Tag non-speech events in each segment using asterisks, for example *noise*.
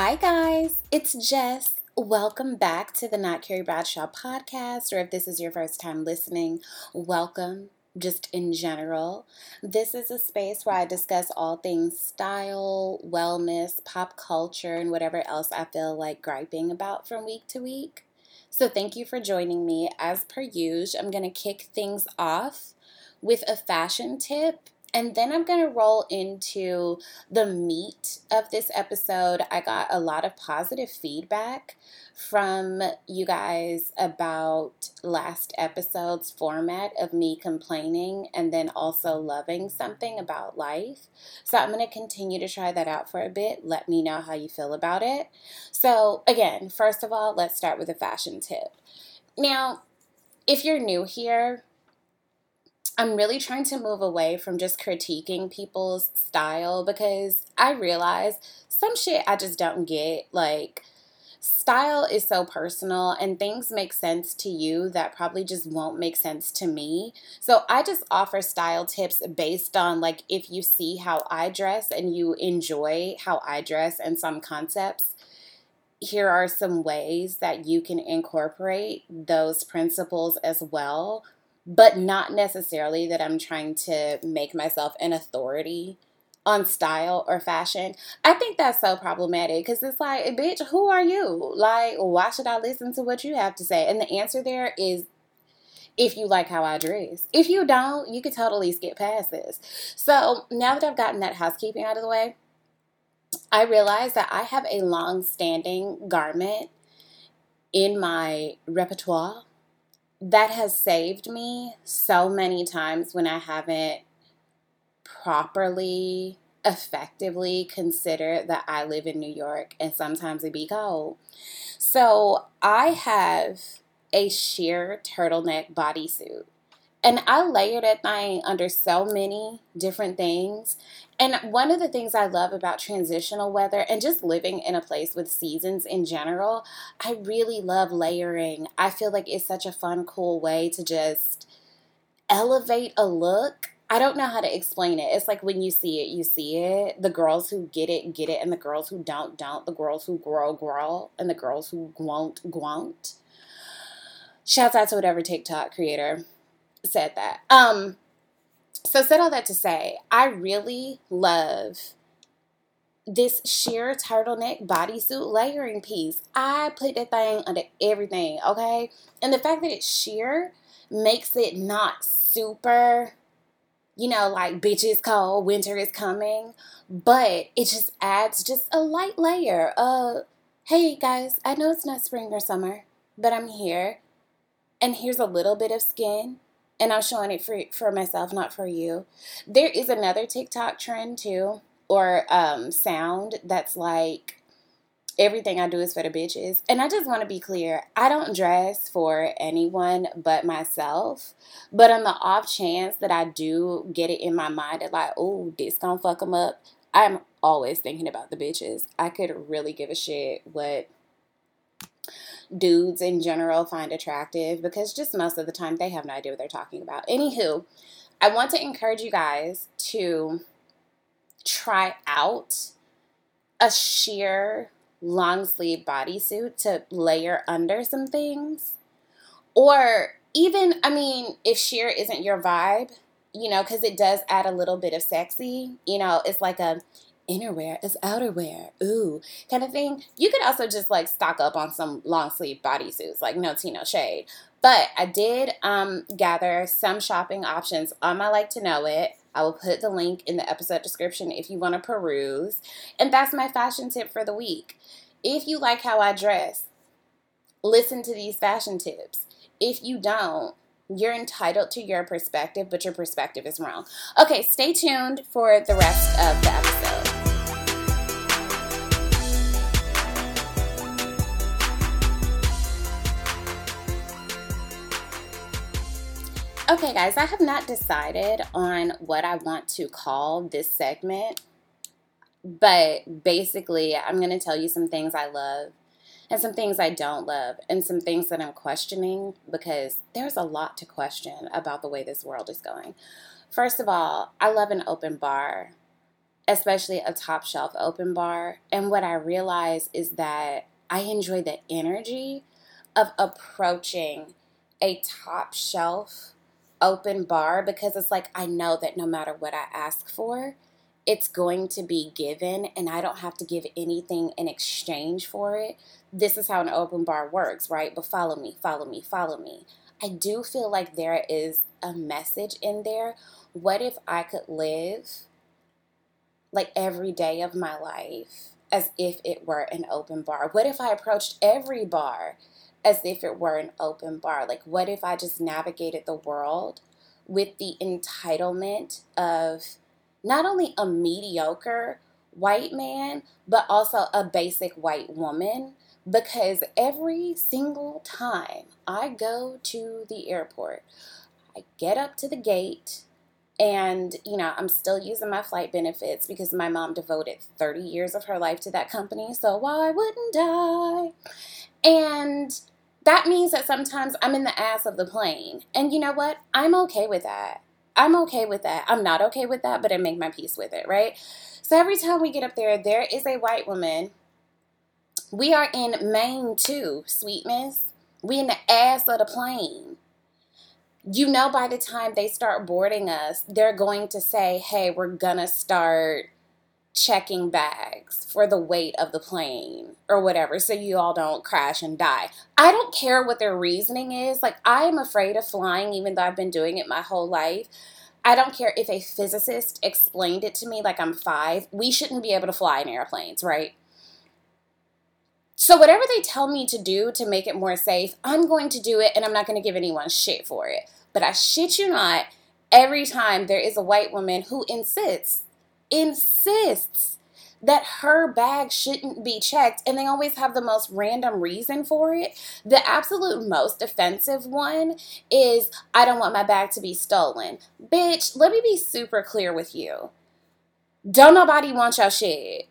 Hi, guys, it's Jess. Welcome back to the Not Carrie Bradshaw podcast, or if this is your first time listening, welcome just in general. This is a space where I discuss all things style, wellness, pop culture, and whatever else I feel like griping about from week to week. So, thank you for joining me. As per usual, I'm going to kick things off with a fashion tip and then I'm going to roll into the meat of this episode. I got a lot of positive feedback from you guys about last episode's format of me complaining and then also loving something about life. So I'm going to continue to try that out for a bit. Let me know how you feel about it. So, again, first of all, let's start with a fashion tip. Now, if you're new here, I'm really trying to move away from just critiquing people's style because I realize some shit I just don't get. Like, style is so personal and things make sense to you that probably just won't make sense to me. So I just offer style tips based on like if you see how I dress and you enjoy how I dress and some concepts. Here are some ways that you can incorporate those principles as well but not necessarily that I'm trying to make myself an authority on style or fashion. I think that's so problematic because it's like, bitch, who are you? Like, why should I listen to what you have to say? And the answer there is if you like how I dress. If you don't, you could totally skip past this. So now that I've gotten that housekeeping out of the way, I realize that I have a long standing garment in my repertoire that has saved me so many times when I haven't properly, effectively considered that I live in New York and sometimes it be cold. So I have a sheer turtleneck bodysuit. And I layered that thing under so many different things. And one of the things I love about transitional weather and just living in a place with seasons in general, I really love layering. I feel like it's such a fun, cool way to just elevate a look. I don't know how to explain it. It's like when you see it, you see it. The girls who get it, get it. And the girls who don't, don't. The girls who grow, grow. And the girls who won't, won't. Shouts out to whatever TikTok creator said that. Um, so said all that to say, I really love this sheer turtleneck bodysuit layering piece. I put that thing under everything, okay? And the fact that it's sheer makes it not super, you know, like bitch is cold, winter is coming, but it just adds just a light layer of, hey guys, I know it's not spring or summer, but I'm here. And here's a little bit of skin and I'm showing it for for myself, not for you. There is another TikTok trend too, or um, sound that's like everything I do is for the bitches. And I just want to be clear, I don't dress for anyone but myself. But on the off chance that I do get it in my mind that like, oh, this gonna fuck them up, I'm always thinking about the bitches. I could really give a shit what dudes in general find attractive because just most of the time they have no idea what they're talking about. Anywho, I want to encourage you guys to try out a sheer long sleeve bodysuit to layer under some things. Or even, I mean, if sheer isn't your vibe, you know, because it does add a little bit of sexy, you know, it's like a innerwear is outerwear, ooh, kind of thing. You could also just like stock up on some long sleeve bodysuits, like no tea, no shade. But I did um, gather some shopping options on my Like to Know It. I will put the link in the episode description if you want to peruse. And that's my fashion tip for the week. If you like how I dress, listen to these fashion tips. If you don't, you're entitled to your perspective, but your perspective is wrong. Okay, stay tuned for the rest of the episode. Okay, guys, I have not decided on what I want to call this segment, but basically, I'm going to tell you some things I love and some things I don't love, and some things that I'm questioning because there's a lot to question about the way this world is going. First of all, I love an open bar. especially a top shelf open bar. And what I realize is that I enjoy the energy of approaching a top shelf open bar because it's like I know that no matter what I ask for, it's going to be given and I don't have to give anything in exchange for it. This is how an open bar works, right? But follow me, follow me, follow me. I do feel like there is a message in there. What if I could live like every day of my life as if it were an open bar? What if I approached every bar as if it were an open bar? Like, what if I just navigated the world with the entitlement of not only a mediocre white man, but also a basic white woman? Because every single time I go to the airport, I get up to the gate and, you know, I'm still using my flight benefits because my mom devoted 30 years of her life to that company. So why wouldn't I? And that means that sometimes I'm in the ass of the plane. And you know what? I'm okay with that. I'm okay with that. I'm not okay with that, but I make my peace with it, right? So every time we get up there, there is a white woman. We are in Maine too, sweet miss. We in the ass of the plane you know by the time they start boarding us, they're going to say, hey, we're gonna start checking bags for the weight of the plane or whatever so you all don't crash and die. I don't care what their reasoning is. Like, I am afraid of flying even though I've been doing it my whole life. I don't care if a physicist explained it to me like I'm five. We shouldn't be able to fly in airplanes, right? So, whatever they tell me to do to make it more safe, I'm going to do it and I'm not going to give anyone shit for it. But I shit you not, every time there is a white woman who insists, insists that her bag shouldn't be checked, and they always have the most random reason for it. The absolute most offensive one is, I don't want my bag to be stolen. Bitch, let me be super clear with you. Don't nobody want your shit.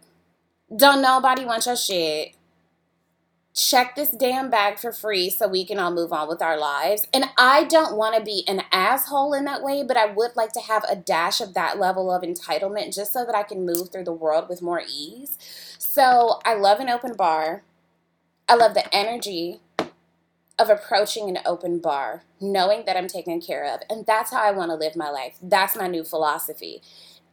Don't nobody want your shit check this damn bag for free so we can all move on with our lives. And I don't want to be an asshole in that way, but I would like to have a dash of that level of entitlement just so that I can move through the world with more ease. So I love an open bar. I love the energy of approaching an open bar, knowing that I'm taken care of. And that's how I want to live my life. That's my new philosophy.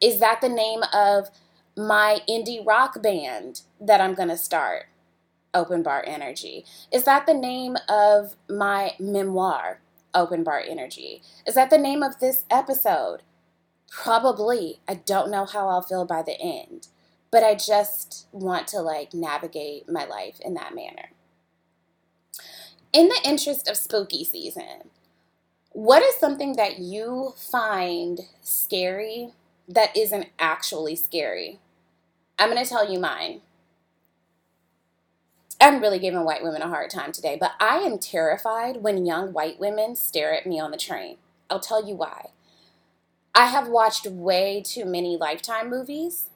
Is that the name of my indie rock band that I'm going to start? Open Bar Energy? Is that the name of my memoir, Open Bar Energy? Is that the name of this episode? Probably. I don't know how I'll feel by the end, but I just want to like navigate my life in that manner. In the interest of spooky season, what is something that you find scary that isn't actually scary? I'm going to tell you mine. I'm really giving white women a hard time today, but I am terrified when young white women stare at me on the train. I'll tell you why. I have watched way too many Lifetime movies,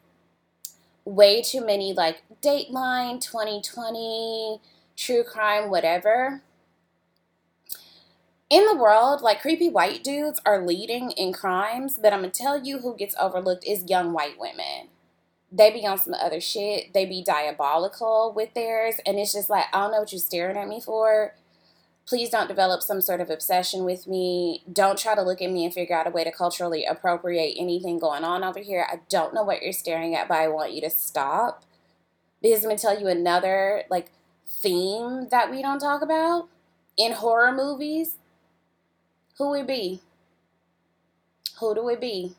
way too many like Dateline, 2020, True Crime, whatever. In the world, like creepy white dudes are leading in crimes, but I'm gonna tell you who gets overlooked is young white women they be on some other shit. They be diabolical with theirs. And it's just like, I don't know what you're staring at me for. Please don't develop some sort of obsession with me. Don't try to look at me and figure out a way to culturally appropriate anything going on over here. I don't know what you're staring at, but I want you to stop. Because I'm going to tell you another, like, theme that we don't talk about in horror movies. Who we be? Who do we be?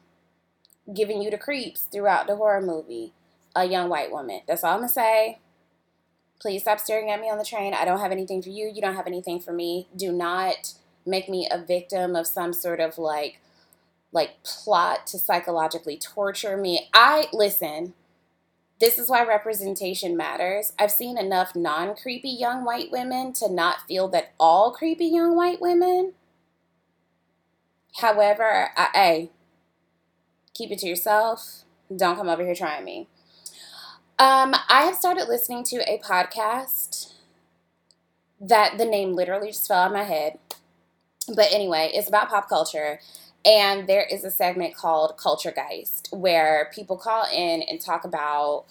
Giving you the creeps throughout the horror movie, a young white woman. That's all I'm gonna say. Please stop staring at me on the train. I don't have anything for you. You don't have anything for me. Do not make me a victim of some sort of like like plot to psychologically torture me. I listen. This is why representation matters. I've seen enough non creepy young white women to not feel that all creepy young white women. However, I, Keep it to yourself. Don't come over here trying me. Um, I have started listening to a podcast that the name literally just fell out of my head. But anyway, it's about pop culture. And there is a segment called Culture Geist where people call in and talk about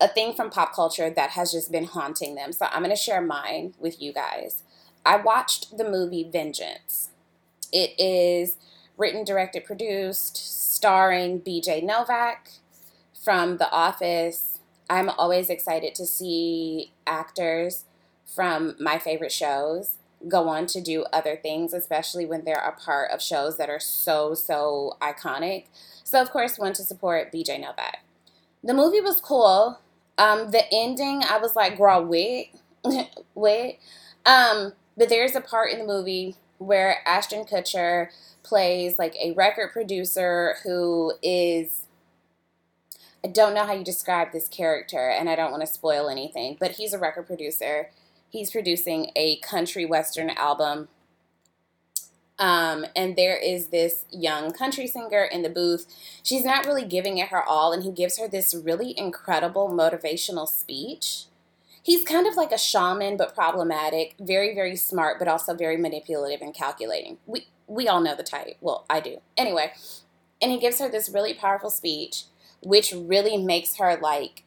a thing from pop culture that has just been haunting them. So I'm going to share mine with you guys. I watched the movie Vengeance. It is written, directed, produced, starring BJ Novak from The Office. I'm always excited to see actors from my favorite shows go on to do other things, especially when they're a part of shows that are so, so iconic. So, of course, want to support BJ Novak. The movie was cool. Um, the ending, I was like, girl, wait, *laughs* wait. Um, but there's a part in the movie where Ashton Kutcher plays like a record producer who is I don't know how you describe this character and I don't want to spoil anything, but he's a record producer. He's producing a country western album. Um, and there is this young country singer in the booth. She's not really giving it her all, and he gives her this really incredible motivational speech he's kind of like a shaman but problematic very very smart but also very manipulative and calculating. We we all know the type. Well i do. Anyway and he gives her this really powerful speech which really makes her like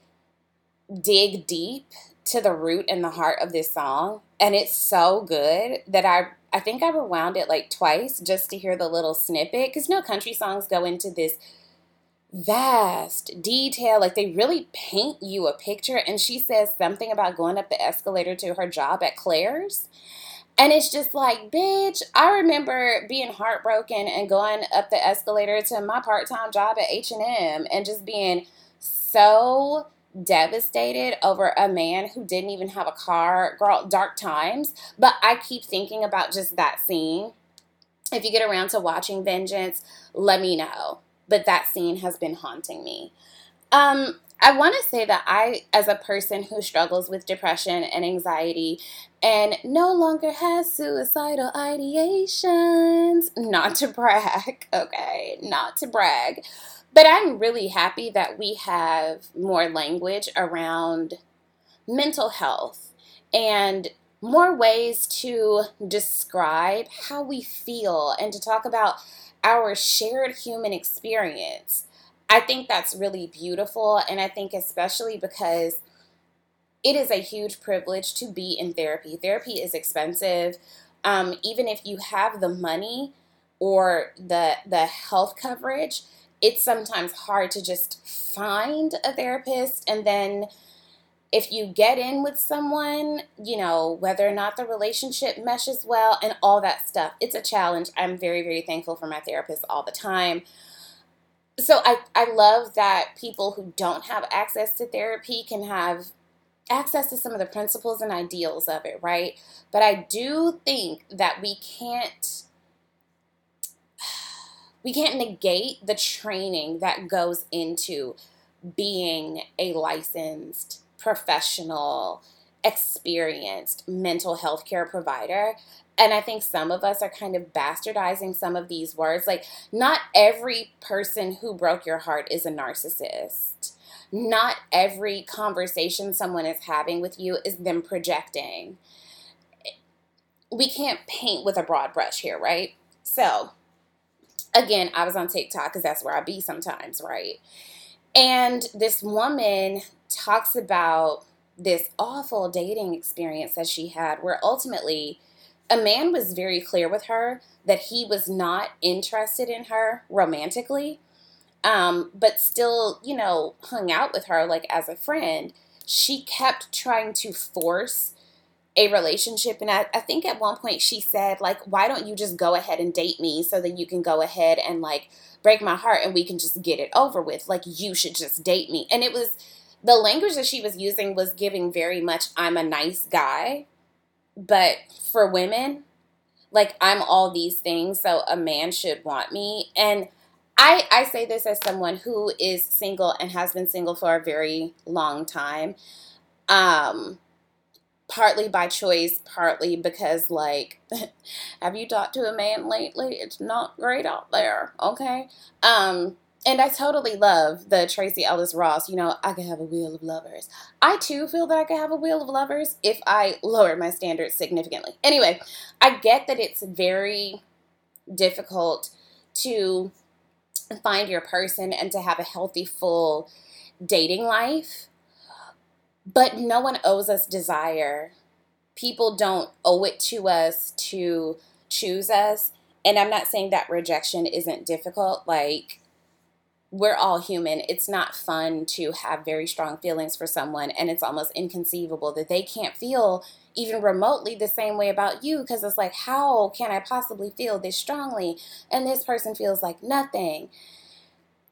dig deep to the root and the heart of this song. And it's so good that i i think i rewound it like twice just to hear the little snippet because no country songs go into this vast detail. Like they really paint you a picture. And she says something about going up the escalator to her job at Claire's. And it's just like, bitch, I remember being heartbroken and going up the escalator to my part-time job at H&M and just being so devastated over a man who didn't even have a car. Girl, dark times. But I keep thinking about just that scene. If you get around to watching Vengeance, let me know but that scene has been haunting me. Um, I want to say that I, as a person who struggles with depression and anxiety and no longer has suicidal ideations, not to brag, *laughs* okay, not to brag, but I'm really happy that we have more language around mental health and more ways to describe how we feel and to talk about our shared human experience. I think that's really beautiful. And I think, especially because it is a huge privilege to be in therapy. Therapy is expensive. Um, even if you have the money or the the health coverage, it's sometimes hard to just find a therapist and then if you get in with someone, you know, whether or not the relationship meshes well and all that stuff, it's a challenge. I'm very, very thankful for my therapist all the time. So I, I love that people who don't have access to therapy can have access to some of the principles and ideals of it, right? But I do think that we can't *sighs* we can't negate the training that goes into being a licensed professional, experienced mental health care provider. And I think some of us are kind of bastardizing some of these words. Like, not every person who broke your heart is a narcissist. Not every conversation someone is having with you is them projecting. We can't paint with a broad brush here, right? So, again, I was on TikTok because that's where I be sometimes, right? And this woman talks about this awful dating experience that she had, where ultimately a man was very clear with her that he was not interested in her romantically, um, but still, you know, hung out with her like as a friend. She kept trying to force a relationship. And I, I think at one point she said, like, why don't you just go ahead and date me so that you can go ahead and like break my heart and we can just get it over with? Like, you should just date me. And it was the language that she was using was giving very much I'm a nice guy, but for women, like I'm all these things, so a man should want me. And I, I say this as someone who is single and has been single for a very long time. Um, partly by choice, partly because, like, *laughs* have you talked to a man lately? It's not great out there, okay? Um, and I totally love the Tracee Ellis Ross, you know, I could have a wheel of lovers. I too feel that I could have a wheel of lovers if I lower my standards significantly. Anyway, I get that it's very difficult to find your person and to have a healthy, full dating life. But no one owes us desire. People don't owe it to us to choose us. And I'm not saying that rejection isn't difficult. Like, we're all human. It's not fun to have very strong feelings for someone, and it's almost inconceivable that they can't feel even remotely the same way about you because it's like, how can I possibly feel this strongly? And this person feels like nothing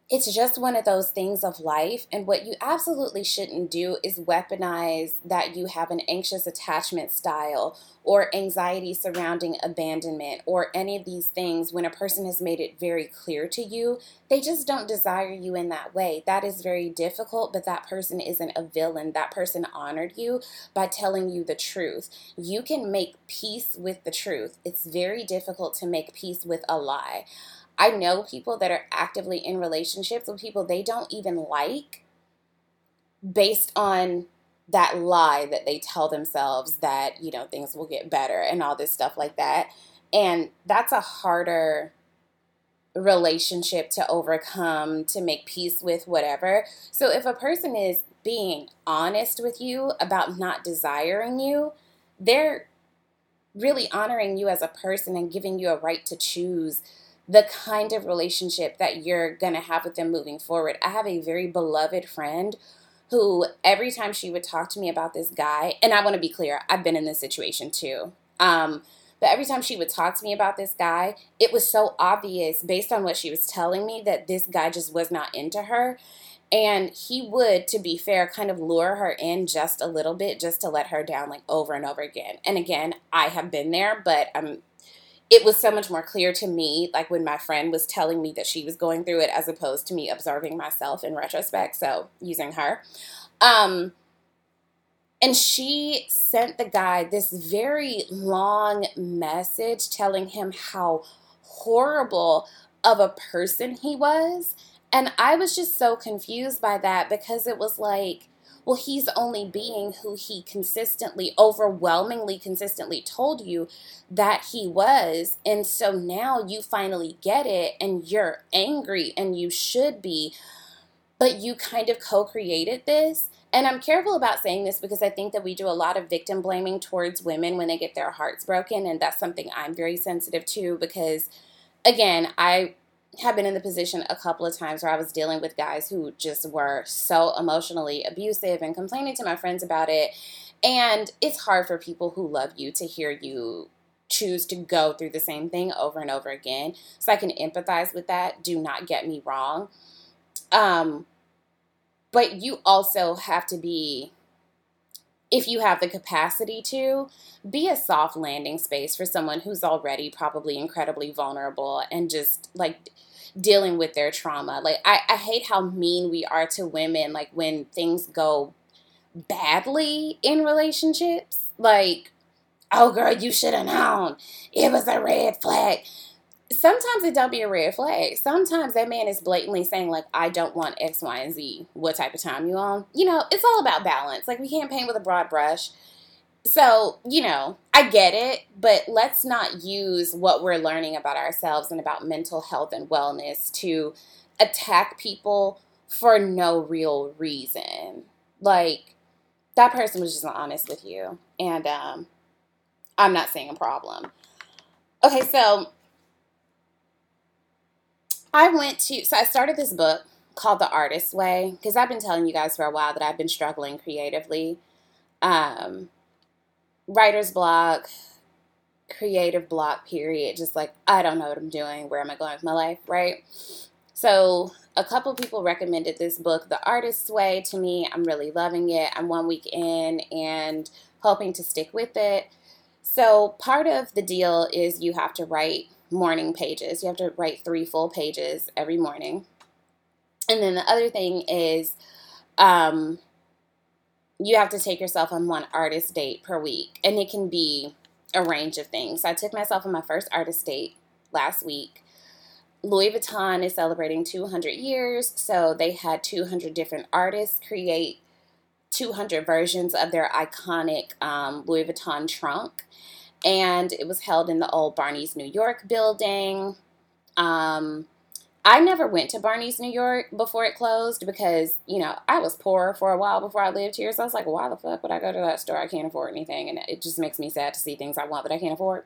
it's just one of those things of life. And what you absolutely shouldn't do is weaponize that you have an anxious attachment style or anxiety surrounding abandonment or any of these things when a person has made it very clear to you. They just don't desire you in that way. That is very difficult, but that person isn't a villain. That person honored you by telling you the truth. You can make peace with the truth. It's very difficult to make peace with a lie. I know people that are actively in relationships with people they don't even like based on that lie that they tell themselves that, you know, things will get better and all this stuff like that. And that's a harder relationship to overcome, to make peace with, whatever. So if a person is being honest with you about not desiring you, they're really honoring you as a person and giving you a right to choose the kind of relationship that you're going to have with them moving forward. I have a very beloved friend who, every time she would talk to me about this guy, and I want to be clear, I've been in this situation too. Um, but every time she would talk to me about this guy, it was so obvious based on what she was telling me that this guy just was not into her. And he would, to be fair, kind of lure her in just a little bit just to let her down, like over and over again. And again, I have been there, but I'm it was so much more clear to me, like when my friend was telling me that she was going through it, as opposed to me observing myself in retrospect. So using her. Um, and she sent the guy this very long message telling him how horrible of a person he was. And I was just so confused by that because it was like, well, he's only being who he consistently, overwhelmingly consistently told you that he was. And so now you finally get it and you're angry and you should be, but you kind of co created this. And I'm careful about saying this because I think that we do a lot of victim blaming towards women when they get their hearts broken. And that's something I'm very sensitive to because, again, I have been in the position a couple of times where I was dealing with guys who just were so emotionally abusive and complaining to my friends about it. And it's hard for people who love you to hear you choose to go through the same thing over and over again. So I can empathize with that. Do not get me wrong. Um, but you also have to be if you have the capacity to, be a soft landing space for someone who's already probably incredibly vulnerable and just like dealing with their trauma. Like, I, I hate how mean we are to women, like, when things go badly in relationships. Like, oh, girl, you should have known. It was a red flag. Sometimes it don't be a red flag. Sometimes that man is blatantly saying, like, I don't want X, Y, and Z. What type of time you on? You know, it's all about balance. Like, we can't paint with a broad brush. So, you know, I get it, but let's not use what we're learning about ourselves and about mental health and wellness to attack people for no real reason. Like, that person was just not honest with you. And um, I'm not seeing a problem. Okay, so I went to, so I started this book called The Artist's Way because I've been telling you guys for a while that I've been struggling creatively. Um, writer's block, creative block period. Just like, I don't know what I'm doing. Where am I going with my life, right? So, a couple people recommended this book, The Artist's Way, to me. I'm really loving it. I'm one week in and hoping to stick with it. So, part of the deal is you have to write morning pages. You have to write three full pages every morning. And then the other thing is um, you have to take yourself on one artist date per week, and it can be a range of things. So I took myself on my first artist date last week. Louis Vuitton is celebrating 200 years, so they had 200 different artists create 200 versions of their iconic um, Louis Vuitton trunk. And it was held in the old Barney's New York building. Um, I never went to Barney's New York before it closed because, you know, I was poor for a while before I lived here. So I was like, why the fuck would I go to that store? I can't afford anything. And it just makes me sad to see things I want that I can't afford.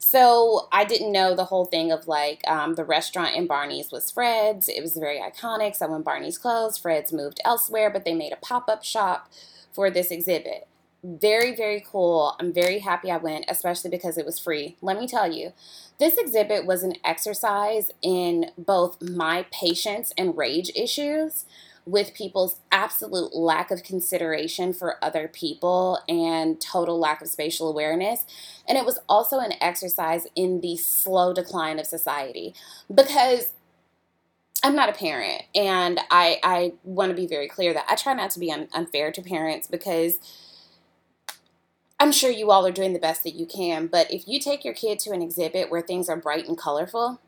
So I didn't know the whole thing of like um, the restaurant in Barney's was Fred's. It was very iconic. So when Barney's closed, Fred's moved elsewhere, but they made a pop up shop for this exhibit very, very cool. I'm very happy I went, especially because it was free. Let me tell you, this exhibit was an exercise in both my patience and rage issues with people's absolute lack of consideration for other people and total lack of spatial awareness. And it was also an exercise in the slow decline of society because I'm not a parent and I, I want to be very clear that I try not to be un- unfair to parents because I'm sure you all are doing the best that you can, but if you take your kid to an exhibit where things are bright and colorful,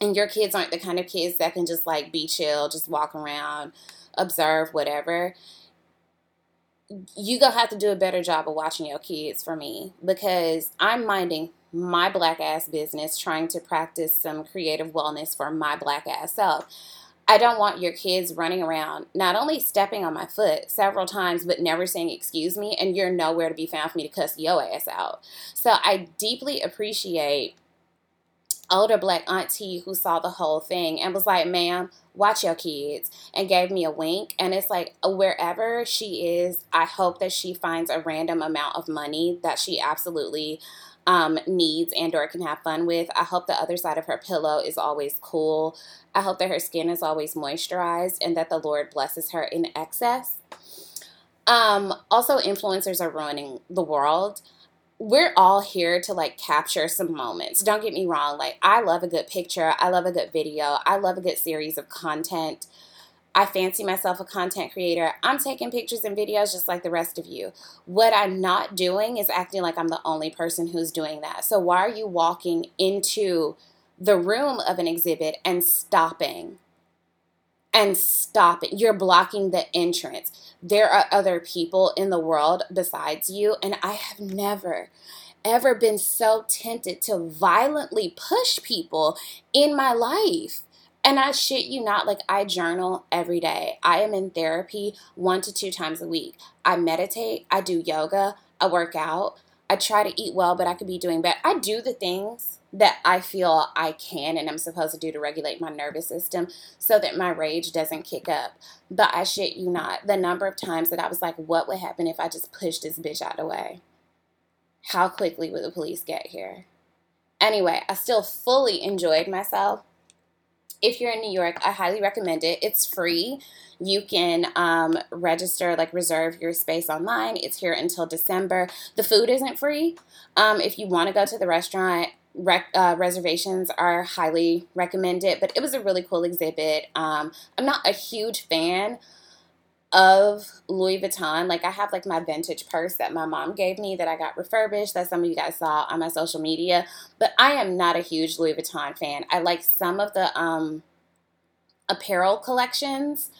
and your kids aren't the kind of kids that can just like be chill, just walk around, observe, whatever, you gonna have to do a better job of watching your kids for me because I'm minding my black ass business trying to practice some creative wellness for my black ass self. I don't want your kids running around, not only stepping on my foot several times, but never saying excuse me, and you're nowhere to be found for me to cuss your ass out. So I deeply appreciate older black auntie who saw the whole thing and was like, ma'am, watch your kids, and gave me a wink. And it's like, uh, wherever she is, I hope that she finds a random amount of money that she absolutely um, needs and or can have fun with. I hope the other side of her pillow is always cool. I hope that her skin is always moisturized and that the Lord blesses her in excess. Um, also, influencers are ruining the world. We're all here to like capture some moments. Don't get me wrong. Like, I love a good picture. I love a good video. I love a good series of content. I fancy myself a content creator. I'm taking pictures and videos just like the rest of you. What I'm not doing is acting like I'm the only person who's doing that. So, why are you walking into the room of an exhibit and stopping? And stopping. You're blocking the entrance. There are other people in the world besides you, and I have never ever been so tempted to violently push people in my life. And I shit you not, like I journal every day. I am in therapy one to two times a week. I meditate, I do yoga, I work out, I try to eat well, but I could be doing better. I do the things that I feel I can and I'm supposed to do to regulate my nervous system so that my rage doesn't kick up. But I shit you not, the number of times that I was like, what would happen if I just pushed this bitch out of the way? How quickly would the police get here? Anyway, I still fully enjoyed myself if you're in New York, I highly recommend it. It's free. You can um, register, like reserve your space online. It's here until December. The food isn't free. Um, if you want to go to the restaurant, rec- uh, reservations are highly recommended. But it was a really cool exhibit. Um, I'm not a huge fan of Louis Vuitton. Like I have like my vintage purse that my mom gave me that I got refurbished that some of you guys saw on my social media. But I am not a huge Louis Vuitton fan. I like some of the um apparel collections.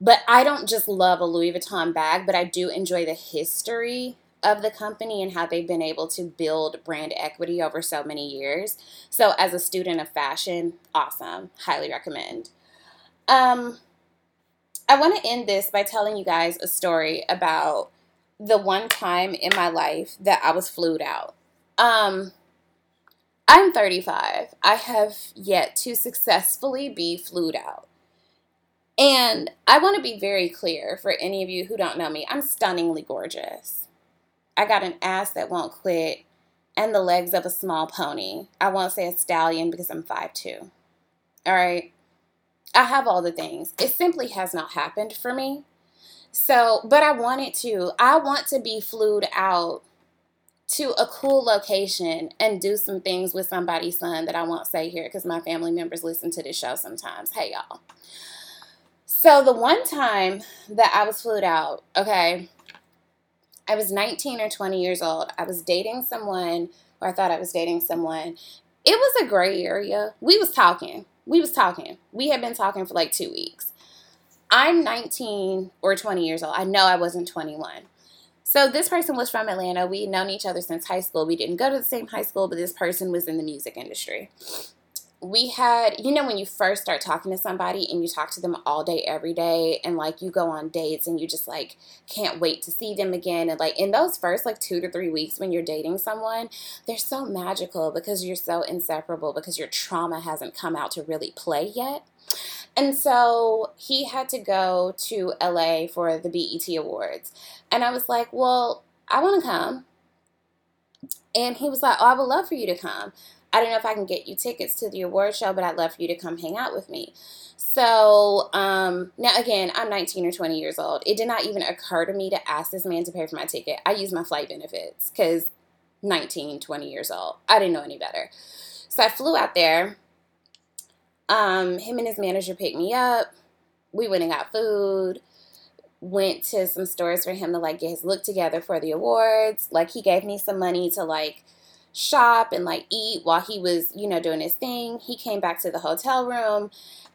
But I don't just love a Louis Vuitton bag, but I do enjoy the history of the company and how they've been able to build brand equity over so many years. So as a student of fashion, awesome. Highly recommend. Um I want to end this by telling you guys a story about the one time in my life that I was flued out. Um, I'm 35. I have yet to successfully be flued out. And I want to be very clear for any of you who don't know me I'm stunningly gorgeous. I got an ass that won't quit and the legs of a small pony. I won't say a stallion because I'm 5'2. All right. I have all the things. It simply has not happened for me. So, but I wanted to. I want to be flued out to a cool location and do some things with somebody's son that I won't say here because my family members listen to this show sometimes. Hey, y'all. So, the one time that I was flued out, okay, I was 19 or 20 years old. I was dating someone, or I thought I was dating someone. It was a gray area. We was talking we was talking. We had been talking for like two weeks. I'm 19 or 20 years old. I know I wasn't 21. So this person was from Atlanta. We'd known each other since high school. We didn't go to the same high school, but this person was in the music industry. We had, you know, when you first start talking to somebody and you talk to them all day, every day, and like you go on dates and you just like can't wait to see them again. And like in those first like two to three weeks when you're dating someone, they're so magical because you're so inseparable because your trauma hasn't come out to really play yet. And so he had to go to LA for the BET Awards. And I was like, well, I want to come. And he was like, oh, I would love for you to come. I don't know if I can get you tickets to the award show, but I'd love for you to come hang out with me. So um, now, again, I'm 19 or 20 years old. It did not even occur to me to ask this man to pay for my ticket. I used my flight benefits because 19, 20 years old. I didn't know any better. So I flew out there. Um, him and his manager picked me up. We went and got food. Went to some stores for him to like get his look together for the awards. Like he gave me some money to like shop and like eat while he was, you know, doing his thing. He came back to the hotel room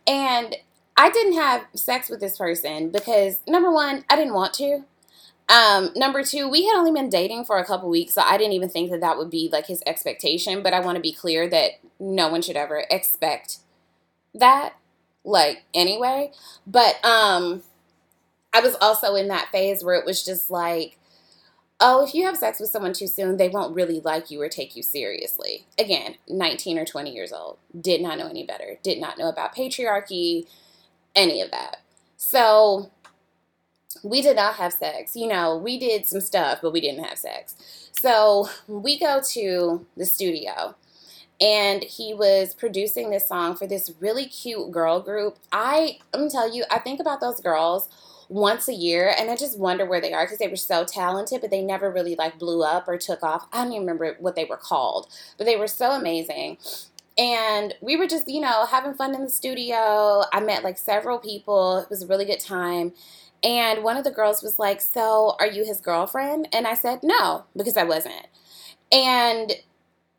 and I didn't have sex with this person because number one, I didn't want to. Um, number two, we had only been dating for a couple weeks, so I didn't even think that that would be like his expectation. But I want to be clear that no one should ever expect that, like anyway. But um, I was also in that phase where it was just like, oh, if you have sex with someone too soon, they won't really like you or take you seriously. Again, 19 or 20 years old, did not know any better, did not know about patriarchy, any of that. So we did not have sex. You know, we did some stuff, but we didn't have sex. So we go to the studio and he was producing this song for this really cute girl group. I, I'm tell you, I think about those girls once a year and I just wonder where they are because they were so talented, but they never really like blew up or took off. I don't even remember what they were called, but they were so amazing. And we were just, you know, having fun in the studio. I met like several people. It was a really good time. And one of the girls was like, So, are you his girlfriend? And I said, No, because I wasn't. And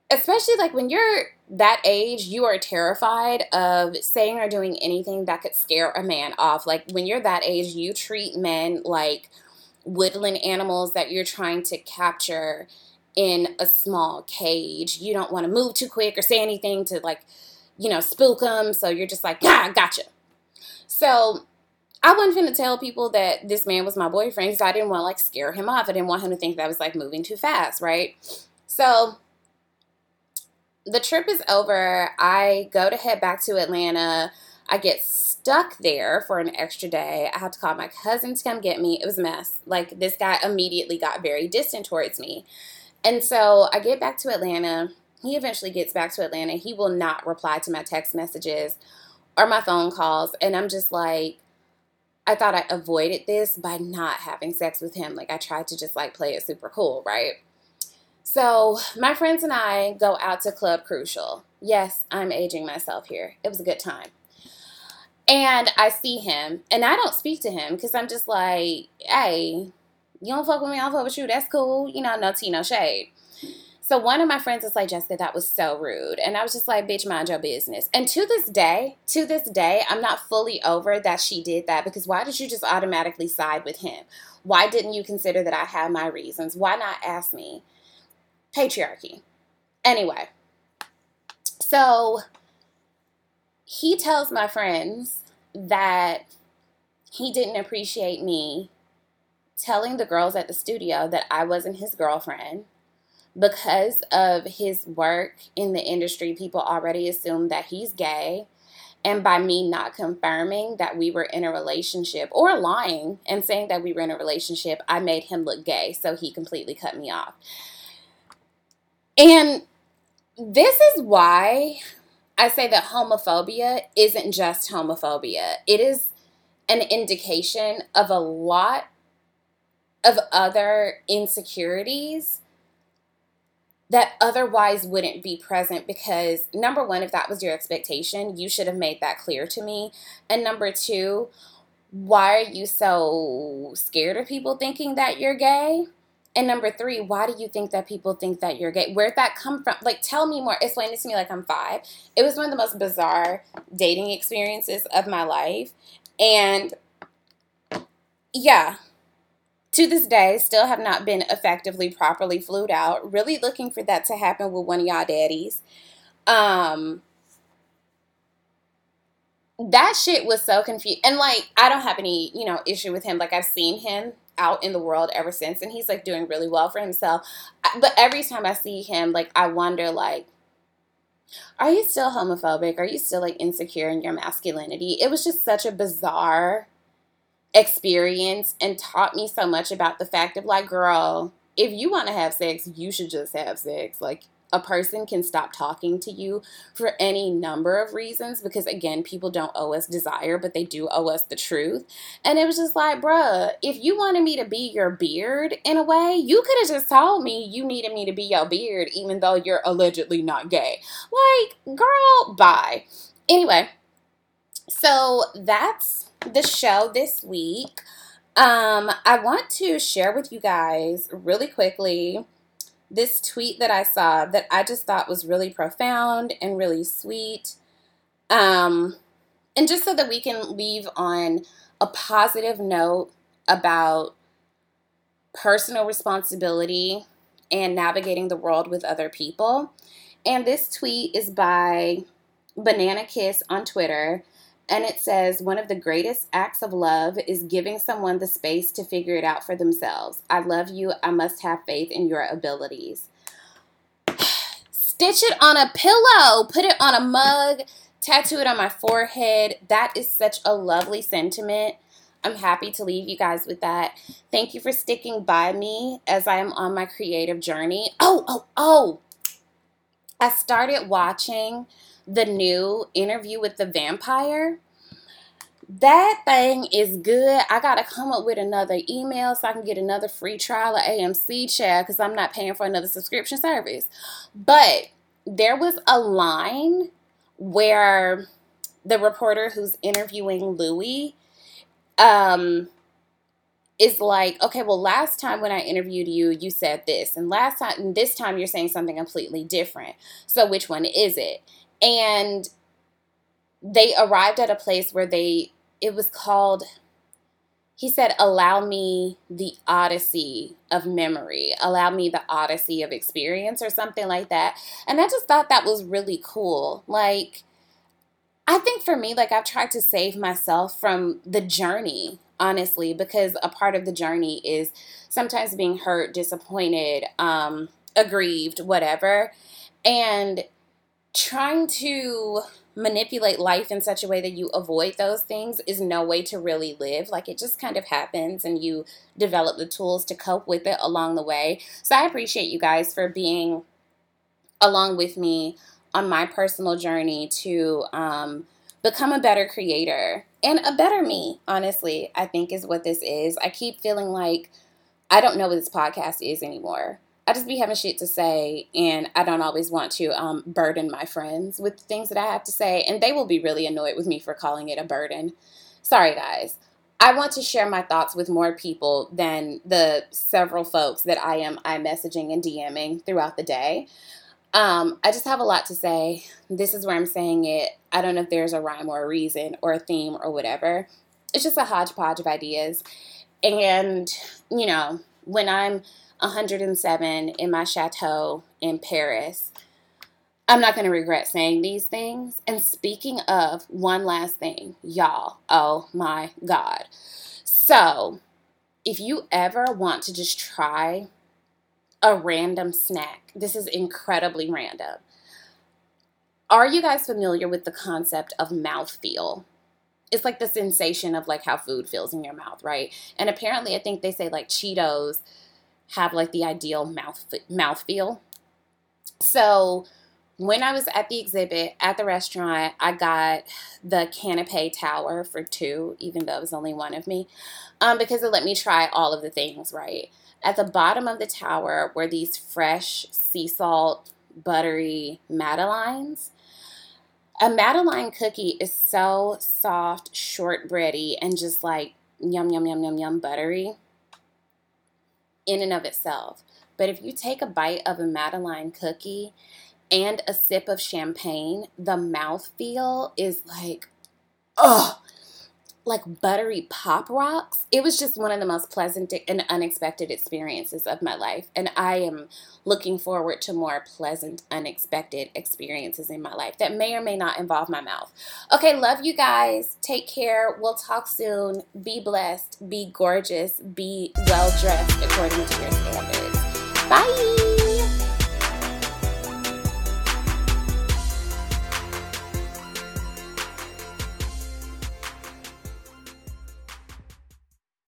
especially like when you're that age, you are terrified of saying or doing anything that could scare a man off. Like when you're that age, you treat men like woodland animals that you're trying to capture in a small cage. You don't want to move too quick or say anything to like, you know, spook them. So you're just like, yeah, gotcha. So I wasn't to tell people that this man was my boyfriend because I didn't want to like scare him off. I didn't want him to think that I was like moving too fast, right? So the trip is over. I go to head back to Atlanta. I get stuck there for an extra day. I have to call my cousin to come get me. It was a mess. Like, this guy immediately got very distant towards me. And so I get back to Atlanta. He eventually gets back to Atlanta. He will not reply to my text messages or my phone calls. And I'm just like, I thought I avoided this by not having sex with him. Like, I tried to just like play it super cool, right? So, my friends and I go out to Club Crucial. Yes, I'm aging myself here. It was a good time. And I see him, and I don't speak to him because I'm just like, hey, you don't fuck with me, I'll fuck with you. That's cool. You know, no tea, no shade. So one of my friends was like, Jessica, that was so rude. And I was just like, bitch, mind your business. And to this day, to this day, I'm not fully over that she did that because why did you just automatically side with him? Why didn't you consider that I had my reasons? Why not ask me? Patriarchy. Anyway, so he tells my friends that he didn't appreciate me telling the girls at the studio that I wasn't his girlfriend because of his work in the industry. People already assume that he's gay. And by me not confirming that we were in a relationship or lying and saying that we were in a relationship, I made him look gay. So he completely cut me off. And this is why I say that homophobia isn't just homophobia, it is an indication of a lot of other insecurities that otherwise wouldn't be present because number one if that was your expectation you should have made that clear to me. And number two why are you so scared of people thinking that you're gay and number three, why do you think that people think that you're gay? Where'd that come from? Like, tell me more. Explain it to me like I'm five. It was one of the most bizarre dating experiences of my life. And yeah, to this day, still have not been effectively properly flued out. Really looking for that to happen with one of y'all daddies. Um, that shit was so confused. And like, I don't have any, you know, issue with him. Like, I've seen him out in the world ever since, and he's like doing really well for himself. But every time I see him, like, I wonder, like, are you still homophobic? Are you still like insecure in your masculinity? It was just such a bizarre experience and taught me so much about the fact of like, girl, if you want to have sex, you should just have sex. Like, a person can stop talking to you for any number of reasons because again people don't owe us desire but they do owe us the truth. And it was just like bruh if you wanted me to be your beard in a way you could have just told me you needed me to be your beard even though you're allegedly not gay. Like girl bye. Anyway so that's the show this week. Um i want to share with you guys really quickly this tweet that I saw that I just thought was really profound and really sweet. Um, and just so that we can leave on a positive note about personal responsibility and navigating the world with other people. And this tweet is by Banana Kiss on Twitter. And it says, one of the greatest acts of love is giving someone the space to figure it out for themselves. I love you. I must have faith in your abilities. *sighs* Stitch it on a pillow, put it on a mug, tattoo it on my forehead. That is such a lovely sentiment. I'm happy to leave you guys with that. Thank you for sticking by me as I am on my creative journey. Oh, oh, oh. I started watching the new interview with the vampire. That thing is good. I got to come up with another email so I can get another free trial of AMC chat because I'm not paying for another subscription service. But there was a line where the reporter who's interviewing Louis um, is like, okay, well, last time when I interviewed you, you said this, and last time, and this time you're saying something completely different. So which one is it? And they arrived at a place where they, it was called, he said, allow me the odyssey of memory, allow me the odyssey of experience, or something like that. And I just thought that was really cool. Like, I think for me, like, I've tried to save myself from the journey, honestly, because a part of the journey is sometimes being hurt, disappointed, um, aggrieved, whatever. And trying to manipulate life in such a way that you avoid those things is no way to really live. Like it just kind of happens and you develop the tools to cope with it along the way. So I appreciate you guys for being along with me on my personal journey to um, become a better creator and a better me, honestly, I think is what this is. I keep feeling like I don't know what this podcast is anymore. I just be having shit to say, and I don't always want to um, burden my friends with things that I have to say, and they will be really annoyed with me for calling it a burden. Sorry, guys. I want to share my thoughts with more people than the several folks that I am I messaging and DMing throughout the day. Um, I just have a lot to say. This is where I'm saying it. I don't know if there's a rhyme or a reason or a theme or whatever. It's just a hodgepodge of ideas. And, you know, when I'm 107 in my chateau in Paris. I'm not going to regret saying these things. And speaking of one last thing, y'all, oh my God. So, if you ever want to just try a random snack, this is incredibly random. Are you guys familiar with the concept of mouthfeel? It's like the sensation of like how food feels in your mouth, right? And apparently, I think they say like Cheetos have like the ideal mouth mouth feel. So when I was at the exhibit at the restaurant, I got the canapé tower for two, even though it was only one of me, um, because it let me try all of the things right. At the bottom of the tower were these fresh sea salt, buttery madeleines. A madeleine cookie is so soft, shortbready, and just like yum, yum, yum, yum, yum, buttery in and of itself. But if you take a bite of a Madeleine cookie and a sip of champagne, the mouth feel is like, oh, like buttery pop rocks. It was just one of the most pleasant and unexpected experiences of my life. And I am looking forward to more pleasant, unexpected experiences in my life that may or may not involve my mouth. Okay, love you guys. Take care. We'll talk soon. Be blessed. Be gorgeous. Be well dressed according to your standards. Bye.